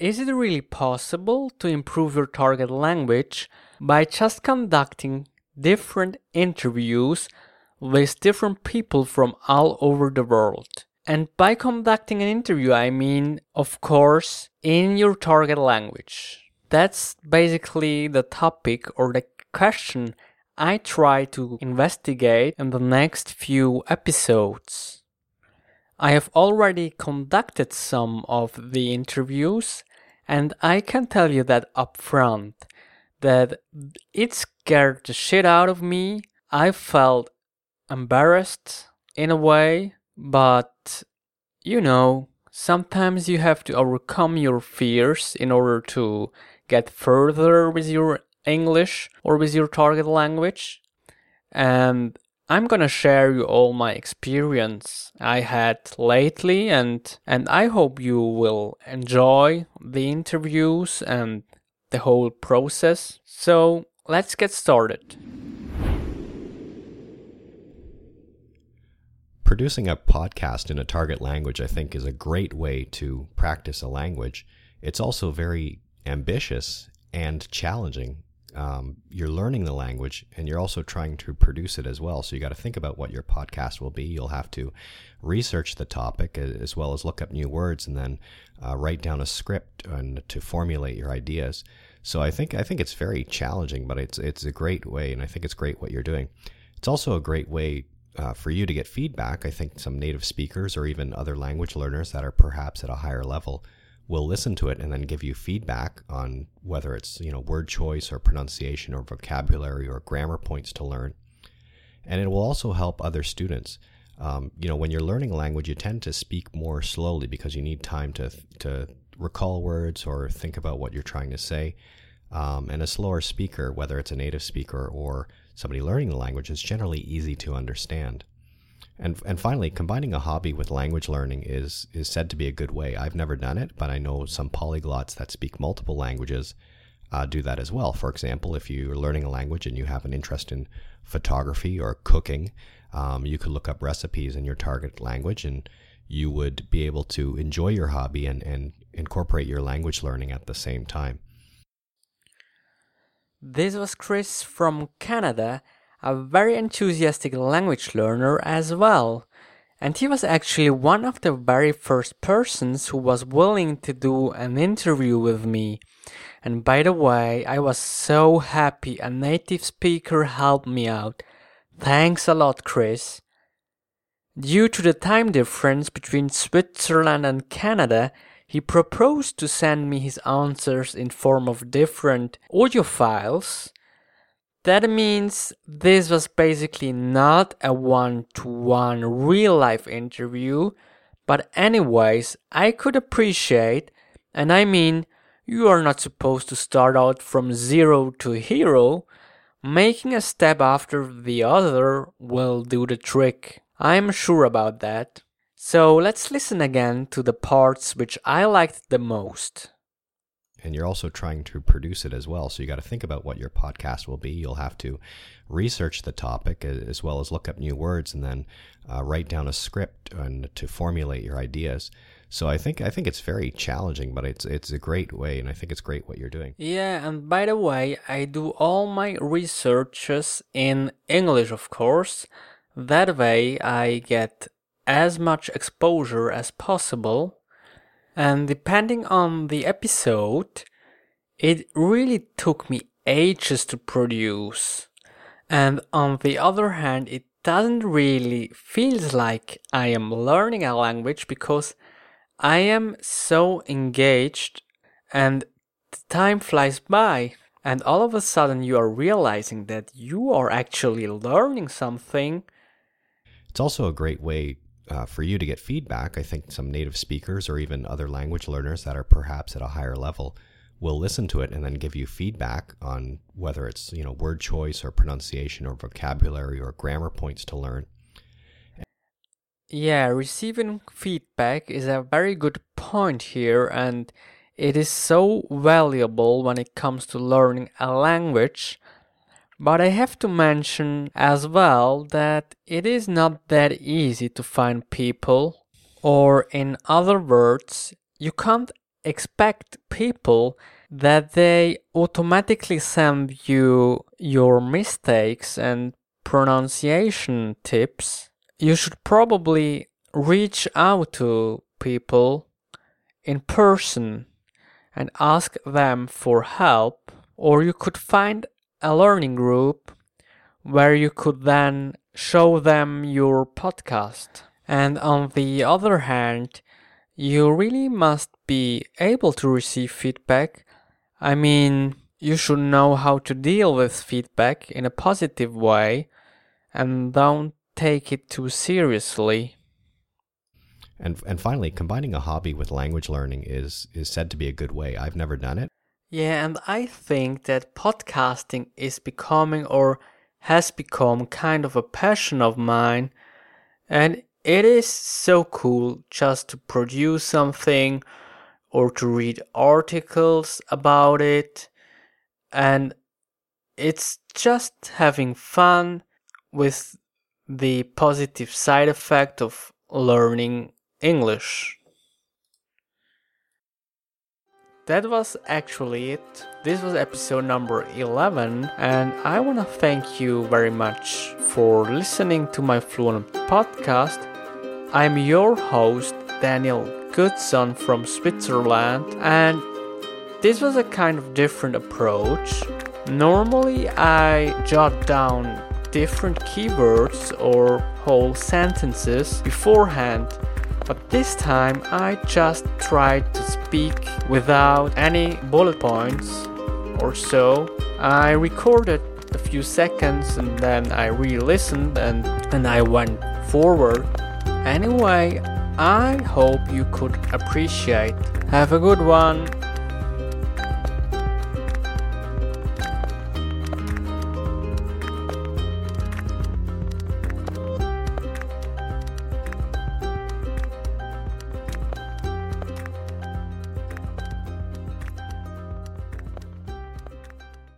is it really possible to improve your target language by just conducting different interviews with different people from all over the world? And by conducting an interview, I mean, of course, in your target language. That's basically the topic or the question I try to investigate in the next few episodes. I have already conducted some of the interviews and I can tell you that up front that it scared the shit out of me. I felt embarrassed in a way, but you know, sometimes you have to overcome your fears in order to get further with your English or with your target language. And I'm gonna share you all my experience I had lately and and I hope you will enjoy the interviews and the whole process. So let's get started. Producing a podcast in a target language, I think, is a great way to practice a language. It's also very ambitious and challenging um, you're learning the language and you're also trying to produce it as well. So you got to think about what your podcast will be. You'll have to research the topic as well as look up new words and then uh, write down a script and to formulate your ideas. So I think I think it's very challenging, but it's it's a great way, and I think it's great what you're doing. It's also a great way uh, for you to get feedback. I think some native speakers or even other language learners that are perhaps at a higher level will listen to it and then give you feedback on whether it's you know word choice or pronunciation or vocabulary or grammar points to learn. And it will also help other students. Um, you know when you're learning a language you tend to speak more slowly because you need time to to recall words or think about what you're trying to say. Um, and a slower speaker whether it's a native speaker or somebody learning the language is generally easy to understand and and finally, combining a hobby with language learning is is said to be a good way. I've never done it, but I know some polyglots that speak multiple languages uh, do that as well. For example, if you're learning a language and you have an interest in photography or cooking, um, you could look up recipes in your target language and you would be able to enjoy your hobby and, and incorporate your language learning at the same time. This was Chris from Canada a very enthusiastic language learner as well. And he was actually one of the very first persons who was willing to do an interview with me. And by the way, I was so happy a native speaker helped me out. Thanks a lot, Chris. Due to the time difference between Switzerland and Canada, he proposed to send me his answers in form of different audio files that means this was basically not a one to one real life interview, but, anyways, I could appreciate, and I mean, you are not supposed to start out from zero to hero. Making a step after the other will do the trick. I'm sure about that. So let's listen again to the parts which I liked the most and you're also trying to produce it as well. So you got to think about what your podcast will be. You'll have to research the topic as well as look up new words and then uh, write down a script and to formulate your ideas. So I think I think it's very challenging, but it's it's a great way, and I think it's great what you're doing. Yeah, and by the way, I do all my researches in English, of course. That way, I get as much exposure as possible and depending on the episode, it really took me ages to produce. And on the other hand, it doesn't really feels like I am learning a language because I am so engaged and time flies by and all of a sudden you are realizing that you are actually learning something. It's also a great way uh, for you to get feedback, I think some native speakers or even other language learners that are perhaps at a higher level will listen to it and then give you feedback on whether it's you know word choice or pronunciation or vocabulary or grammar points to learn. Yeah, receiving feedback is a very good point here, and it is so valuable when it comes to learning a language but I have to mention as well that it is not that easy to find people, or in other words, you can't expect people that they automatically send you your mistakes and pronunciation tips, you should probably reach out to people in person and ask them for help, or you could find a learning group where you could then show them your podcast. And on the other hand, you really must be able to receive feedback. I mean, you should know how to deal with feedback in a positive way and don't take it too seriously. And and finally, combining a hobby with language learning is is said to be a good way. I've never done it. Yeah, and I think that podcasting is becoming or has become kind of a passion of mine. And it is so cool just to produce something or to read articles about it. And it's just having fun with the positive side effect of learning English. That was actually it. This was episode number 11, and I want to thank you very much for listening to my Fluent podcast. I'm your host, Daniel Goodson from Switzerland, and this was a kind of different approach. Normally, I jot down different keywords or whole sentences beforehand but this time I just tried to speak without any bullet points or so. I recorded a few seconds and then I re-listened and, and I went forward. Anyway, I hope you could appreciate. Have a good one.